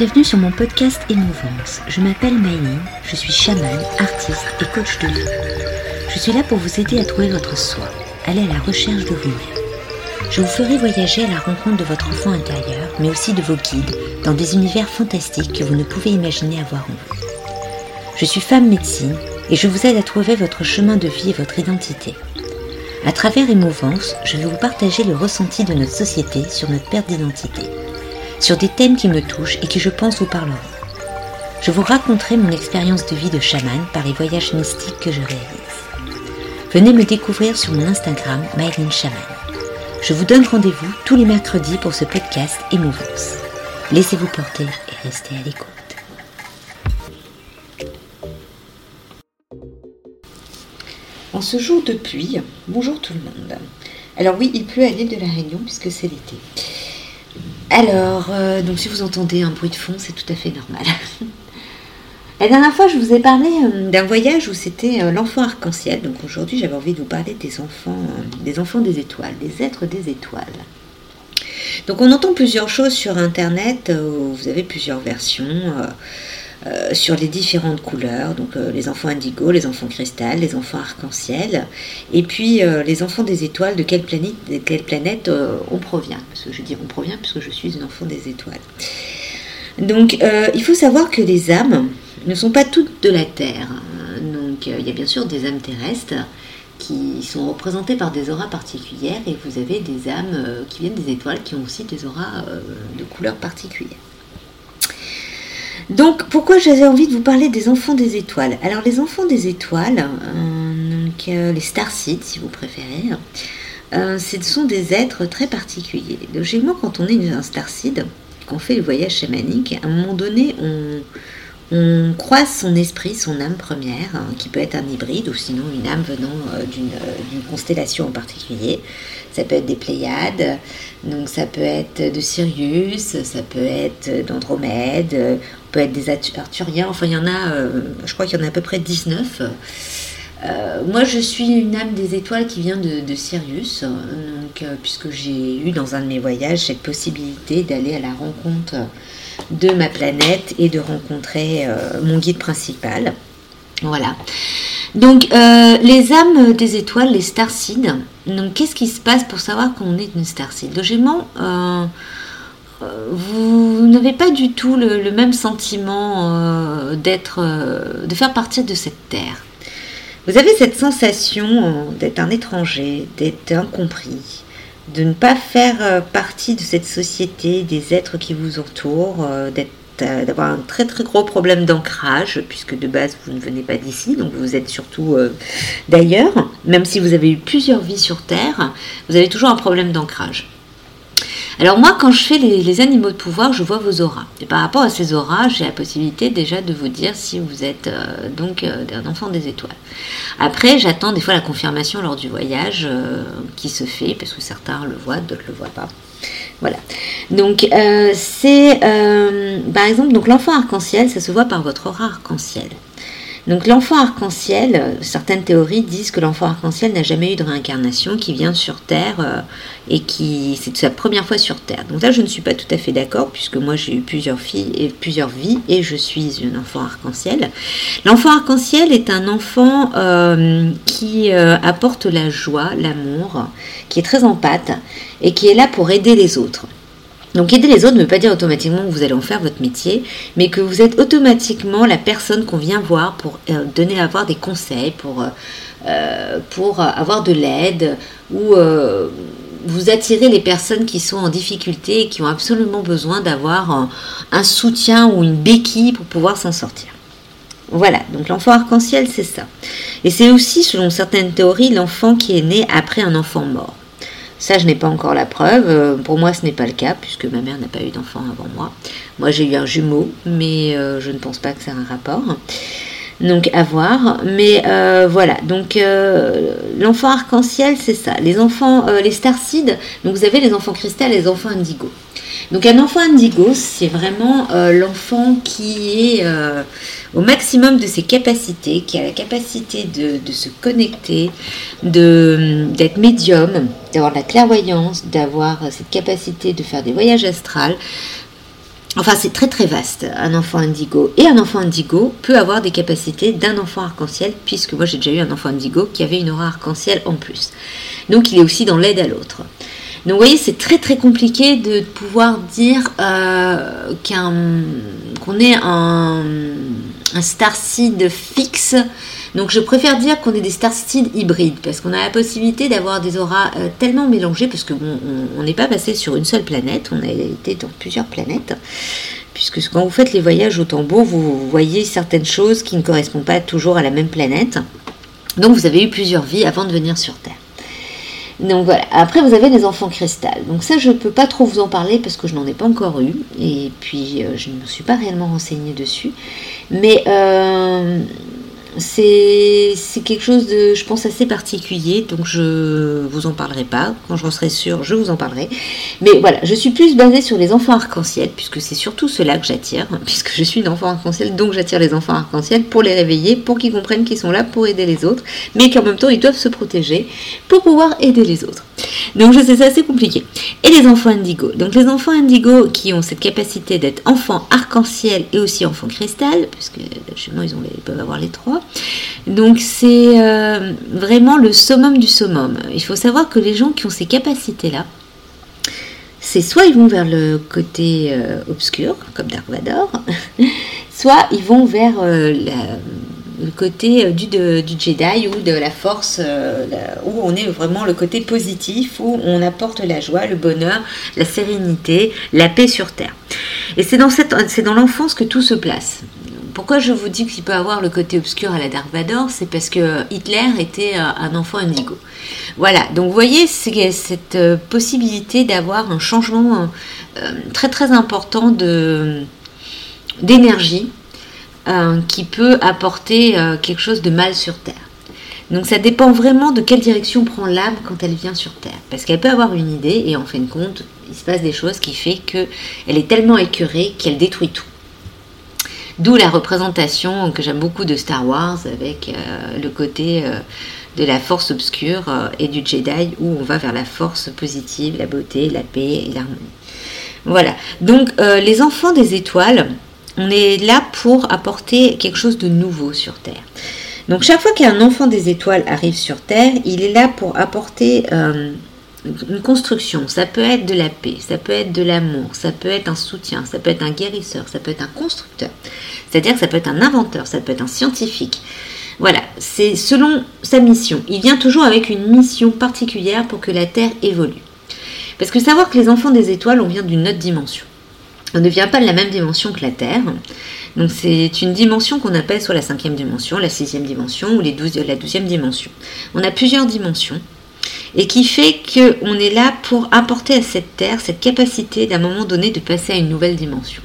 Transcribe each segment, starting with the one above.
Bienvenue sur mon podcast Émouvance. Je m'appelle Maïline, je suis chamane, artiste et coach de vie. Je suis là pour vous aider à trouver votre soi, aller à la recherche de vous-même. Je vous ferai voyager à la rencontre de votre enfant intérieur, mais aussi de vos guides, dans des univers fantastiques que vous ne pouvez imaginer avoir en vous. Je suis femme médecine et je vous aide à trouver votre chemin de vie et votre identité. À travers Émouvance, je vais vous partager le ressenti de notre société sur notre perte d'identité sur des thèmes qui me touchent et qui je pense vous parleront. Je vous raconterai mon expérience de vie de chaman par les voyages mystiques que je réalise. Venez me découvrir sur mon Instagram Myline. Je vous donne rendez-vous tous les mercredis pour ce podcast Émouvance. Laissez-vous porter et restez à l'écoute. En ce jour de pluie, bonjour tout le monde. Alors oui, il pleut à l'île de la Réunion puisque c'est l'été. Alors, euh, donc si vous entendez un bruit de fond, c'est tout à fait normal. La dernière fois, je vous ai parlé euh, d'un voyage où c'était euh, l'enfant arc-en-ciel. Donc aujourd'hui, j'avais envie de vous parler des enfants, des enfants des étoiles, des êtres des étoiles. Donc on entend plusieurs choses sur Internet. vous avez plusieurs versions. Euh, sur les différentes couleurs, donc euh, les enfants indigo, les enfants cristal, les enfants arc-en-ciel, et puis euh, les enfants des étoiles, de quelle planète, de quelle planète on provient. Parce que je dis on provient puisque je suis une enfant des étoiles. Donc il faut savoir que les âmes ne sont pas toutes de la Terre. Donc il y a bien sûr des âmes terrestres qui sont représentées par des auras particulières et vous avez des âmes qui viennent des étoiles qui ont aussi des auras de couleurs particulières. Donc, pourquoi j'avais envie de vous parler des enfants des étoiles? Alors, les enfants des étoiles, euh, euh, les starseeds, si vous préférez, euh, ce sont des êtres très particuliers. Logiquement, quand on est un starseed, qu'on fait le voyage chamanique, à un moment donné, on, on croise son esprit, son âme première, hein, qui peut être un hybride ou sinon une âme venant d'une constellation en particulier. Ça peut être des Pléiades, donc ça peut être de Sirius, ça peut être d'Andromède, peut être des Arthuriens, enfin il y en a, euh, je crois qu'il y en a à peu près 19. Euh, moi, je suis une âme des étoiles qui vient de, Sirius, donc, euh, puisque j'ai eu dans un de mes voyages cette possibilité d'aller à la rencontre de ma planète et de rencontrer mon guide principal. Voilà. Donc, les âmes des étoiles, les starseeds, donc qu'est-ce qui se passe pour savoir qu'on est une starseed Logiquement, vous n'avez pas du tout le, même sentiment euh, d'être, euh, de faire partie de cette terre. Vous avez cette sensation euh, d'être un étranger, d'être incompris, de ne pas faire partie de cette société, des êtres qui vous entourent, d'avoir un très très gros problème d'ancrage, puisque de base vous ne venez pas d'ici, donc vous êtes surtout d'ailleurs. Même si vous avez eu plusieurs vies sur Terre, vous avez toujours un problème d'ancrage. Alors moi, quand je fais les, animaux de pouvoir, je vois vos auras. Et par rapport à ces auras, j'ai la possibilité déjà de vous dire si vous êtes euh, donc euh, un enfant des étoiles. Après, j'attends des fois la confirmation lors du voyage euh, qui se fait, parce que certains le voient, d'autres ne le voient pas. Voilà. Donc c'est par exemple donc l'enfant arc-en-ciel, ça se voit par votre aura arc-en-ciel. Donc l'enfant arc-en-ciel, certaines théories disent que l'enfant arc-en-ciel n'a jamais eu de réincarnation, qui vient sur Terre euh, et qui c'est sa première fois sur Terre. Donc là, je ne suis pas tout à fait d'accord puisque moi j'ai eu plusieurs filles et plusieurs vies et je suis un enfant arc-en-ciel. L'enfant arc-en-ciel est un enfant euh, qui euh, apporte la joie, l'amour, qui est très en et qui est là pour aider les autres. Donc aider les autres ne veut pas dire automatiquement que vous allez en faire votre métier, mais que vous êtes automatiquement la personne qu'on vient voir pour euh, donner avoir des conseils, pour, euh, euh, avoir de l'aide, ou vous attirez les personnes qui sont en difficulté et qui ont absolument besoin d'avoir un soutien ou une béquille pour pouvoir s'en sortir. Voilà, donc l'enfant arc-en-ciel, c'est ça. Et c'est aussi, selon certaines théories, l'enfant qui est né après un enfant mort. Ça, je n'ai pas encore la preuve. Euh, pour moi, ce n'est pas le cas, puisque ma mère n'a pas eu d'enfant avant moi. Moi, j'ai eu un jumeau, mais euh, je ne pense pas que ça ait un rapport. Donc, à voir. Mais euh, voilà, donc l'enfant arc-en-ciel, c'est ça. Les enfants, les starseeds, donc vous avez les enfants cristal et les enfants indigo. Donc un enfant indigo, c'est vraiment l'enfant qui est au maximum de ses capacités, qui a la capacité de, se connecter, d'être médium, d'avoir la clairvoyance, d'avoir cette capacité de faire des voyages astrales. Enfin, c'est très très vaste, un enfant indigo. Et un enfant indigo peut avoir des capacités d'un enfant arc-en-ciel, puisque moi j'ai déjà eu un enfant indigo qui avait une aura arc-en-ciel en plus. Donc il est aussi dans l'aide à l'autre. Donc vous voyez, c'est très très compliqué de pouvoir dire euh, qu'on est un, un starseed fixe. Donc je préfère dire qu'on est des starseeds hybrides parce qu'on a la possibilité d'avoir des auras euh, tellement mélangées parce que on n'est pas passé sur une seule planète, on a été dans plusieurs planètes. Puisque quand vous faites les voyages au tambour, vous voyez certaines choses qui ne correspondent pas toujours à la même planète. Donc vous avez eu plusieurs vies avant de venir sur Terre. Donc voilà. Après, vous avez des enfants cristal. Donc ça, je ne peux pas trop vous en parler parce que je n'en ai pas encore eu. Et puis, euh, je ne me suis pas réellement renseignée dessus. Mais euh, c'est quelque chose de, je pense, assez particulier, donc je vous en parlerai pas. Quand je serai sûre, je vous en parlerai. Mais voilà, je suis plus basée sur les enfants arc-en-ciel, puisque c'est surtout cela que j'attire, puisque je suis une enfant arc-en-ciel, donc j'attire les enfants arc-en-ciel pour les réveiller, pour qu'ils comprennent qu'ils sont là pour aider les autres, mais qu'en même temps, ils doivent se protéger pour pouvoir aider les autres. Donc je sais, c'est assez compliqué. Et les enfants indigo. Donc les enfants indigo qui ont cette capacité d'être enfants arc-en-ciel et aussi enfants cristal, puisque chez ils, ont ils peuvent avoir les trois. Donc c'est euh, vraiment le summum du summum. Il faut savoir que les gens qui ont ces capacités-là, c'est soit ils vont vers le côté euh, obscur, comme Dark Vador, soit ils vont vers euh, le côté du, du, Jedi ou de la force, où on est vraiment le côté positif, où on apporte la joie, le bonheur, la sérénité, la paix sur Terre. Et c'est dans, dans l'enfance que tout se place pourquoi je vous dis qu'il peut avoir le côté obscur à la Dark Vador? C'est parce que Hitler était euh, un enfant indigo. Voilà, donc vous voyez, c'est cette euh, possibilité d'avoir un changement euh, très très important d'énergie qui peut apporter quelque chose de mal sur Terre. Donc ça dépend vraiment de quelle direction prend l'âme quand elle vient sur Terre. Parce qu'elle peut avoir une idée et en fin de compte, il se passe des choses qui fait qu'elle est tellement écœurée qu'elle détruit tout. D'où la représentation que j'aime beaucoup de Star Wars avec euh, le côté euh, de la force obscure euh, et du Jedi où on va vers la force positive, la beauté, la paix et l'harmonie. Voilà. Donc les enfants des étoiles, on est là pour apporter quelque chose de nouveau sur Terre. Donc chaque fois qu'un enfant des étoiles arrive sur Terre, il est là pour apporter une construction, ça peut être de la paix, ça peut être de l'amour, ça peut être un soutien, ça peut être un guérisseur, ça peut être un constructeur. C'est-à-dire que ça peut être un inventeur, ça peut être un scientifique. Voilà, c'est selon sa mission. Il vient toujours avec une mission particulière pour que la Terre évolue. Parce que savoir que les enfants des étoiles, on vient d'une autre dimension. On ne vient pas de la même dimension que la Terre. Donc c'est une dimension qu'on appelle soit la cinquième dimension, la sixième dimension ou la douzième dimension. On a plusieurs dimensions et qui fait qu'on est là pour apporter à cette Terre cette capacité d'un moment donné de passer à une nouvelle dimension.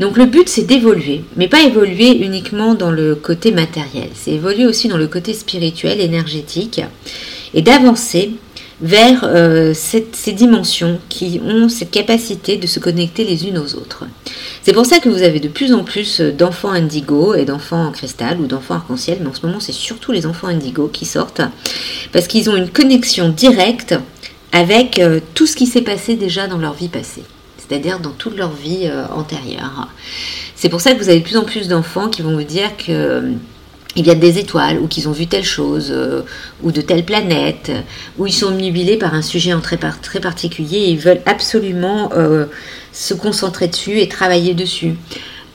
Donc le but c'est d'évoluer, mais pas évoluer uniquement dans le côté matériel, c'est évoluer aussi dans le côté spirituel, énergétique, et d'avancer vers euh, ces dimensions qui ont cette capacité de se connecter les unes aux autres. C'est pour ça que vous avez de plus en plus d'enfants indigo et d'enfants en cristal ou d'enfants arc-en-ciel, mais en ce moment c'est surtout les enfants indigo qui sortent, parce qu'ils ont une connexion directe avec euh, tout ce qui s'est passé déjà dans leur vie passée, c'est-à-dire dans toute leur vie euh, antérieure. C'est pour ça que vous avez de plus en plus d'enfants qui vont vous dire que ils viennent des étoiles, ou qu'ils ont vu telle chose, euh, ou de telle planète, ou ils sont omnubilés par un sujet en très, particulier et ils veulent absolument euh, se concentrer dessus et travailler dessus.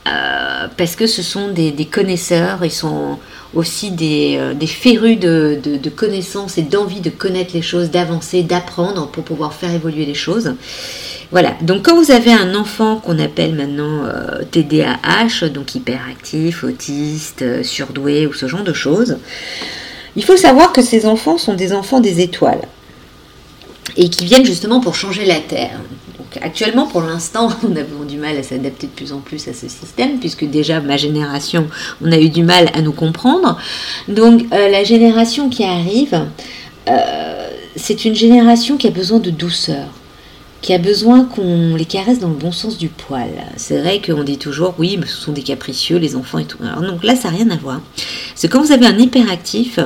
Euh, parce que ce sont des, connaisseurs, ils sont aussi des, férus de connaissances et d'envie de connaître les choses, d'avancer, d'apprendre pour pouvoir faire évoluer les choses. Voilà, donc quand vous avez un enfant qu'on appelle maintenant euh, TDAH, donc hyperactif, autiste, euh, surdoué ou ce genre de choses, il faut savoir que ces enfants sont des enfants des étoiles et qui viennent justement pour changer la Terre. Actuellement, pour l'instant, on a du mal à s'adapter de plus en plus à ce système, puisque déjà ma génération, on a eu du mal à nous comprendre. Donc euh, la génération qui arrive, c'est une génération qui a besoin de douceur qui a besoin qu'on les caresse dans le bon sens du poil. C'est vrai qu'on dit toujours, oui, mais ce sont des capricieux, les enfants et tout. Alors donc là, ça n'a rien à voir. C'est quand vous avez un hyperactif,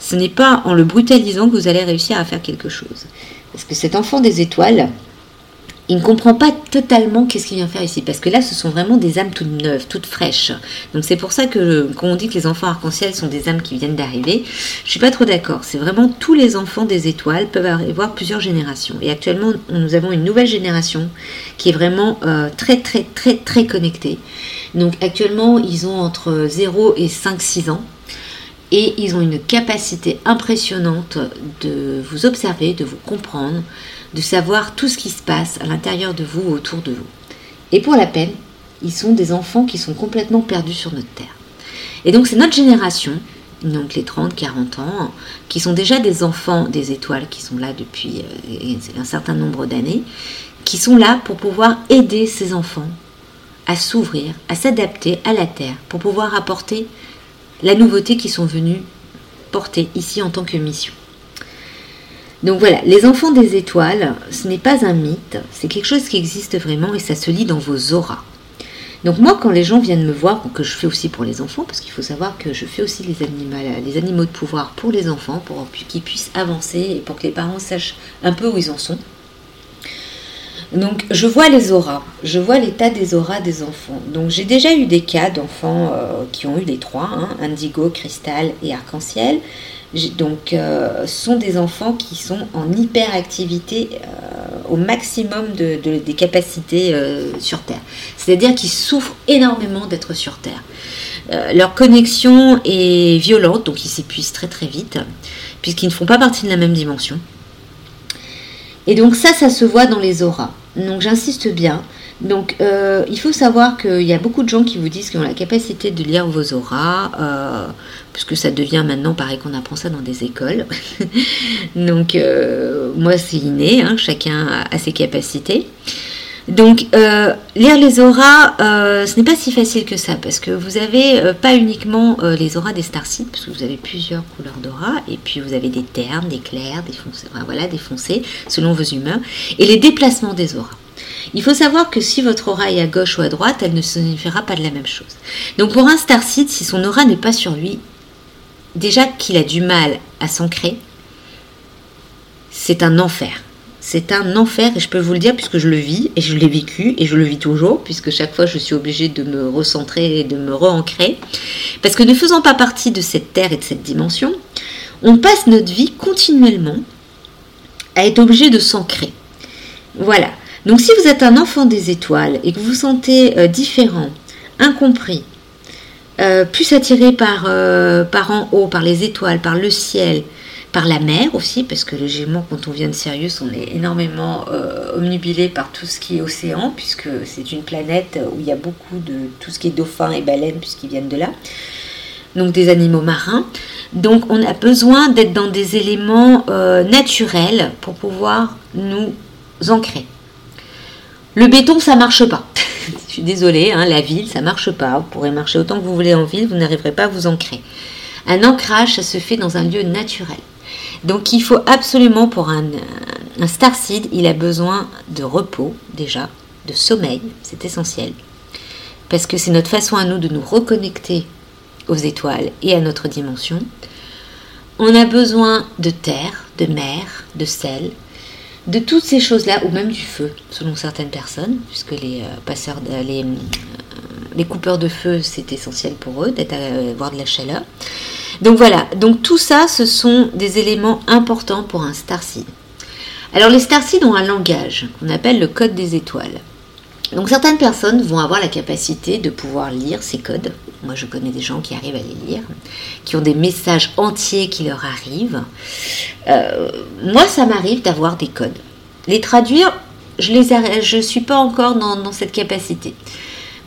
ce n'est pas en le brutalisant que vous allez réussir à faire quelque chose. Parce que cet enfant des étoiles, il ne comprend pas totalement qu'est-ce qu'il vient faire ici. Parce que là, ce sont vraiment des âmes toutes neuves, toutes fraîches. Donc c'est pour ça que quand on dit que les enfants arc-en-ciel sont des âmes qui viennent d'arriver, je suis pas trop d'accord. C'est vraiment tous les enfants des étoiles peuvent avoir plusieurs générations. Et actuellement, nous avons une nouvelle génération qui est vraiment euh, très très très très connectée. Donc actuellement, ils ont entre 0 et 5-6 ans. Et ils ont une capacité impressionnante de vous observer, de vous comprendre, de savoir tout ce qui se passe à l'intérieur de vous, autour de vous. Et pour la peine, ils sont des enfants qui sont complètement perdus sur notre terre. Et donc c'est notre génération, donc les 30, 40 ans, qui sont déjà des enfants des étoiles, qui sont là depuis euh, un certain nombre d'années, qui sont là pour pouvoir aider ces enfants à s'ouvrir, à s'adapter à la Terre, pour pouvoir apporter la nouveauté qu'ils sont venus porter ici en tant que mission. Donc voilà, les enfants des étoiles, ce n'est pas un mythe, c'est quelque chose qui existe vraiment et ça se lit dans vos auras. Donc moi, quand les gens viennent me voir, que je fais aussi pour les enfants, parce qu'il faut savoir que je fais aussi les animaux, les animaux de pouvoir pour les enfants, pour qu'ils puissent avancer et pour que les parents sachent un peu où ils en sont. Donc je vois les auras, je vois l'état des auras des enfants. Donc j'ai déjà eu des cas d'enfants euh, qui ont eu les trois, hein, indigo, cristal et arc-en-ciel. Donc, euh, sont des enfants qui sont en hyperactivité euh, au maximum de, des capacités euh, sur Terre. C'est-à-dire qu'ils souffrent énormément d'être sur Terre. leur connexion est violente, donc ils s'épuisent très très vite, puisqu'ils ne font pas partie de la même dimension. Et donc ça, ça se voit dans les auras. Donc j'insiste bien. Donc, euh, il faut savoir qu'il y a beaucoup de gens qui vous disent qu'ils ont la capacité de lire vos auras, euh, puisque ça devient maintenant pareil qu'on apprend ça dans des écoles. Donc, euh, moi, c'est inné, hein, chacun a, ses capacités. Donc, lire les auras, ce n'est pas si facile que ça, parce que vous avez pas uniquement les auras des starseeds, parce que vous avez plusieurs couleurs d'aura, et puis vous avez des ternes, des clairs, des foncés, voilà, des foncés, selon vos humeurs, et les déplacements des auras. Il faut savoir que si votre aura est à gauche ou à droite, elle ne signifera pas de la même chose. Donc pour un starseed, si son aura n'est pas sur lui, déjà qu'il a du mal à s'ancrer, c'est un enfer. C'est un enfer et je peux vous le dire puisque je le vis et je l'ai vécu et je le vis toujours puisque chaque fois je suis obligée de me recentrer et de me re-ancrer. Parce que ne faisant pas partie de cette terre et de cette dimension, on passe notre vie continuellement à être obligé de s'ancrer. Voilà. Donc si vous êtes un enfant des étoiles et que vous vous sentez euh, différent, incompris, euh, plus attiré par, euh, par en haut, par les étoiles, par le ciel, par la mer aussi, parce que Gémeaux, quand on vient de Sirius, on est énormément omnubilé par tout ce qui est océan, puisque c'est une planète où il y a beaucoup de tout ce qui est dauphins et baleines, puisqu'ils viennent de là. Donc des animaux marins. Donc on a besoin d'être dans des éléments naturels pour pouvoir nous ancrer. Le béton, ça marche pas. Je suis désolée, hein, la ville, ça marche pas. Vous pourrez marcher autant que vous voulez en ville, vous n'arriverez pas à vous ancrer. Un ancrage, ça se fait dans un lieu naturel. Donc il faut absolument pour un, un il a besoin de repos déjà, de sommeil, c'est essentiel. Parce que c'est notre façon à nous de nous reconnecter aux étoiles et à notre dimension. On a besoin de terre, de mer, de sel, de toutes ces choses-là, ou même du feu, selon certaines personnes, puisque les euh, passeurs, euh, les coupeurs de feu, c'est essentiel pour eux d'être avoir de la chaleur. Donc voilà, donc tout ça, ce sont des éléments importants pour un starseed. Alors les starseeds ont un langage qu'on appelle le code des étoiles. Donc certaines personnes vont avoir la capacité de pouvoir lire ces codes. Moi je connais des gens qui arrivent à les lire, qui ont des messages entiers qui leur arrivent. Euh, moi ça m'arrive d'avoir des codes. Les traduire, je ne suis pas encore dans, cette capacité.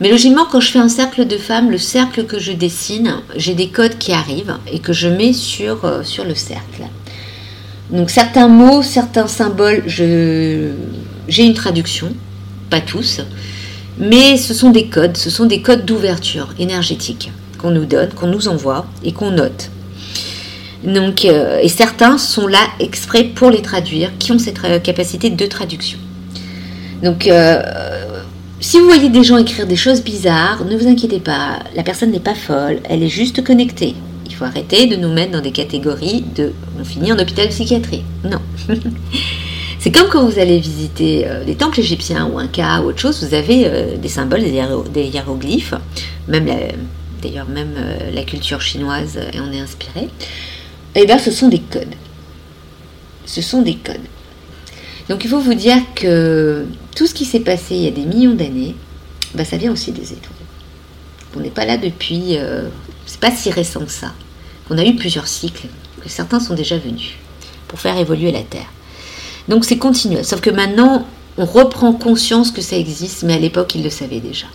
Mais logiquement, quand je fais un cercle de femmes, le cercle que je dessine, j'ai des codes qui arrivent et que je mets sur, euh, sur le cercle. Donc certains mots, certains symboles, j'ai une traduction pas tous, mais ce sont des codes, ce sont des codes d'ouverture énergétique qu'on nous donne, qu'on nous envoie et qu'on note. Donc, euh, et certains sont là exprès pour les traduire, qui ont cette capacité de traduction. Donc, euh, si vous voyez des gens écrire des choses bizarres, ne vous inquiétez pas, la personne n'est pas folle, elle est juste connectée. Il faut arrêter de nous mettre dans des catégories de on finit en hôpital psychiatrique. Non. C'est comme quand vous allez visiter des temples égyptiens ou un cas ou autre chose, vous avez des symboles, des, hiéroglyphes, même d'ailleurs même la culture chinoise en est inspirée. Et eh bien ce sont des codes. Ce sont des codes. Donc il faut vous dire que tout ce qui s'est passé il y a des millions d'années, bah, ça vient aussi des étoiles. On n'est pas là depuis, euh, c'est pas si récent que ça. On a eu plusieurs cycles, que certains sont déjà venus pour faire évoluer la Terre. Donc c'est continuel. Sauf que maintenant, on reprend conscience que ça existe, mais à l'époque, ils le savaient déjà.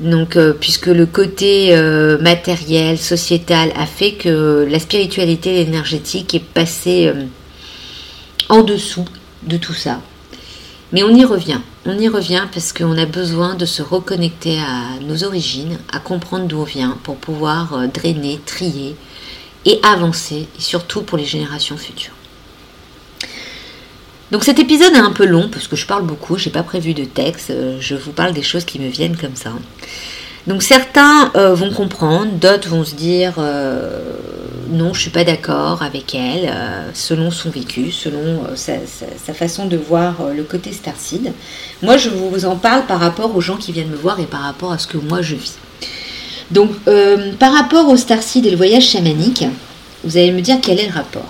Donc, euh, puisque le côté euh, matériel, sociétal a fait que la spiritualité énergétique est passée en dessous de tout ça. Mais on y revient, on y revient parce qu'on a besoin de se reconnecter à nos origines, à comprendre d'où on vient pour pouvoir euh, drainer, trier et avancer, et surtout pour les générations futures. Donc cet épisode est un peu long parce que je parle beaucoup, j'ai pas prévu de texte, euh, je vous parle des choses qui me viennent comme ça. Donc certains euh, vont comprendre, d'autres vont se dire non, je suis pas d'accord avec elle, euh, selon son vécu, selon euh, sa, façon de voir euh, le côté Starseed. Moi, je vous en parle par rapport aux gens qui viennent me voir et par rapport à ce que moi je vis. Donc, par rapport au Starseed et le voyage chamanique, vous allez me dire quel est le rapport.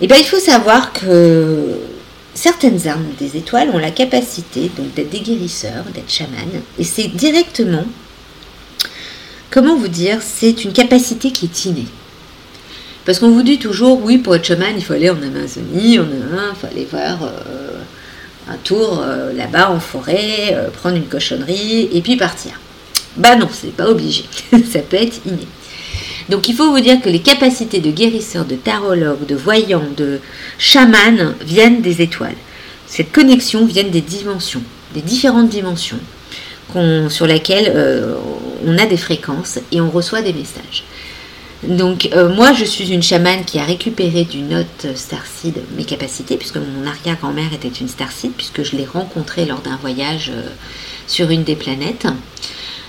Eh bien, il faut savoir que certaines armes des étoiles ont la capacité d'être des guérisseurs, d'être chamanes, et c'est directement comment vous dire, c'est une capacité qui est innée. Parce qu'on vous dit toujours, oui, pour être chaman, il faut aller en Amazonie, en il faut aller voir euh, un tour euh, là-bas en forêt, euh, prendre une cochonnerie et puis partir. Bah non, c'est pas obligé. Ça peut être inné. Donc il faut vous dire que les capacités de guérisseur, de tarologue, de voyant, de chaman viennent des étoiles. Cette connexion vient des dimensions, des différentes dimensions sur lesquelles on a des fréquences et on reçoit des messages. Donc euh, moi je suis une chamane qui a récupéré du note Starseed mes capacités puisque mon arrière-grand-mère était une Starseed puisque je l'ai rencontrée lors d'un voyage euh, sur une des planètes.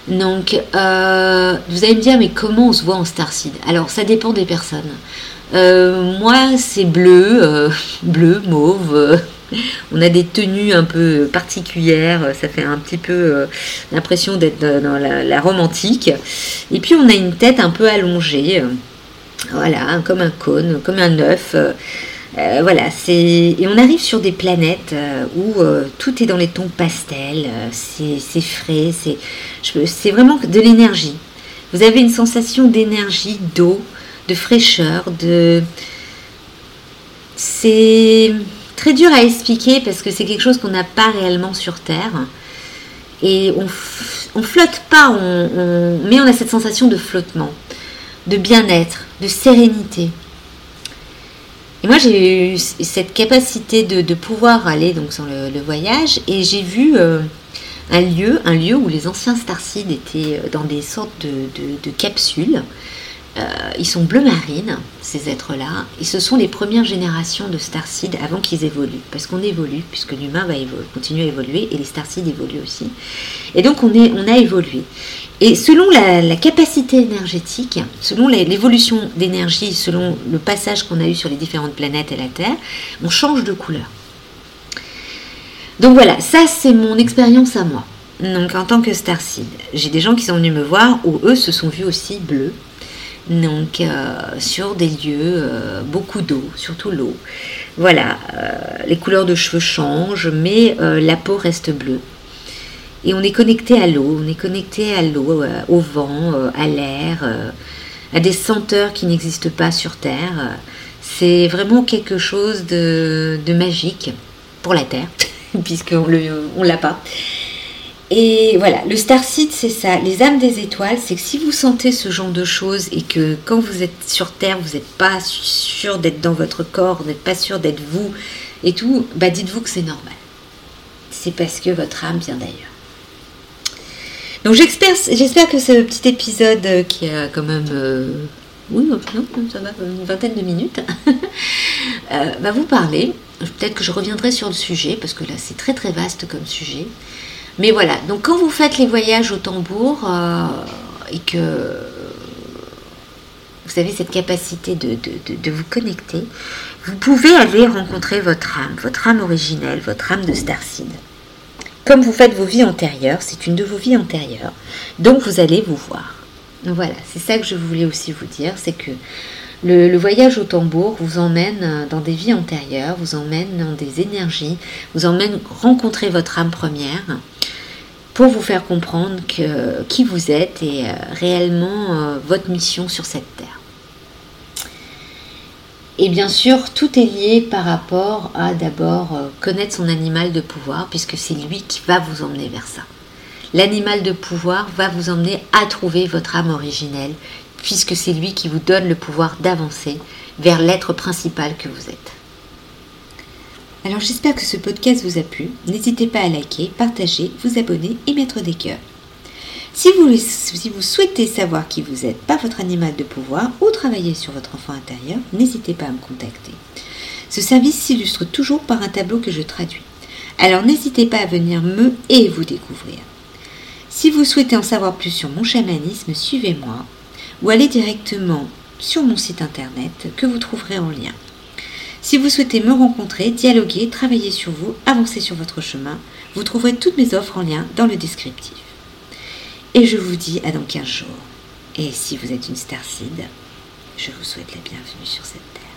Donc euh, vous allez me dire mais comment on se voit en Starseed Alors ça dépend des personnes. moi c'est bleu, bleu, mauve on a des tenues un peu particulières, ça fait un petit peu euh, l'impression d'être dans la, romantique. Et puis on a une tête un peu allongée, euh, voilà, comme un cône, comme un œuf. Euh, voilà, c'est et on arrive sur des planètes où tout est dans les tons pastels, c'est frais, c'est vraiment de l'énergie. Vous avez une sensation d'énergie, d'eau, de fraîcheur, de c'est très dur à expliquer parce que c'est quelque chose qu'on n'a pas réellement sur Terre. Et on, on flotte pas, on, mais on a cette sensation de flottement, de bien-être, de sérénité. Moi, j'ai eu cette capacité de, pouvoir aller donc sur le, voyage et j'ai vu euh, un lieu, un lieu où les anciens Starseed étaient euh, dans des sortes de capsules euh, ils sont bleu marine, ces êtres-là, et ce sont les premières générations de Starseed avant qu'ils évoluent, parce qu'on évolue, puisque l'humain va continuer à évoluer, et les Starseed évoluent aussi. Et donc on, est, on a évolué. Et selon la, capacité énergétique, selon l'évolution d'énergie, selon le passage qu'on a eu sur les différentes planètes et la Terre, on change de couleur. Donc voilà, ça c'est mon expérience à moi. Donc en tant que Starseed, j'ai des gens qui sont venus me voir où eux se sont vus aussi bleus donc euh, sur des lieux, euh, beaucoup d'eau, surtout l'eau. Voilà, euh, les couleurs de cheveux changent, mais la peau reste bleue. Et on est connecté à l'eau, on est connecté à l'eau, au vent, à l'air, à des senteurs qui n'existent pas sur Terre. C'est vraiment quelque chose de, de magique pour la Terre, puisqu'on ne l'a pas. Et voilà, le Starseed, c'est ça. Les âmes des étoiles, c'est que si vous sentez ce genre de choses et que quand vous êtes sur Terre, vous n'êtes pas sûr d'être dans votre corps, vous n'êtes pas sûr d'être vous et tout, bah dites-vous que c'est normal. C'est parce que votre âme vient d'ailleurs. Donc j'espère que ce petit épisode euh, qui a quand même... Euh, oui, non, ça va, une vingtaine de minutes, euh, va vous parler. Peut-être que je reviendrai sur le sujet, parce que là c'est très très vaste comme sujet. Mais voilà, donc quand vous faites les voyages au tambour euh, et que vous avez cette capacité de, de, vous connecter, vous pouvez aller rencontrer votre âme, votre âme originelle, votre âme de Starseed. Comme vous faites vos vies antérieures, c'est une de vos vies antérieures, donc vous allez vous voir. Voilà, c'est ça que je voulais aussi vous dire, c'est que le, voyage au tambour vous emmène dans des vies antérieures, vous emmène dans des énergies, vous emmène rencontrer votre âme première pour vous faire comprendre qui vous êtes et euh, réellement euh, votre mission sur cette terre. Et bien sûr, tout est lié par rapport à d'abord euh, connaître son animal de pouvoir, puisque c'est lui qui va vous emmener vers ça. L'animal de pouvoir va vous emmener à trouver votre âme originelle, puisque c'est lui qui vous donne le pouvoir d'avancer vers l'être principal que vous êtes. Alors j'espère que ce podcast vous a plu. N'hésitez pas à liker, partager, vous abonner et mettre des cœurs. Si vous, souhaitez savoir qui vous êtes par votre animal de pouvoir ou travailler sur votre enfant intérieur, n'hésitez pas à me contacter. Ce service s'illustre toujours par un tableau que je traduis. Alors n'hésitez pas à venir me et vous découvrir. Si vous souhaitez en savoir plus sur mon chamanisme, suivez-moi ou allez directement sur mon site internet que vous trouverez en lien. Si vous souhaitez me rencontrer, dialoguer, travailler sur vous, avancer sur votre chemin, vous trouverez toutes mes offres en lien dans le descriptif. Et je vous dis à dans 15 jours. Et si vous êtes une starseed, je vous souhaite la bienvenue sur cette terre.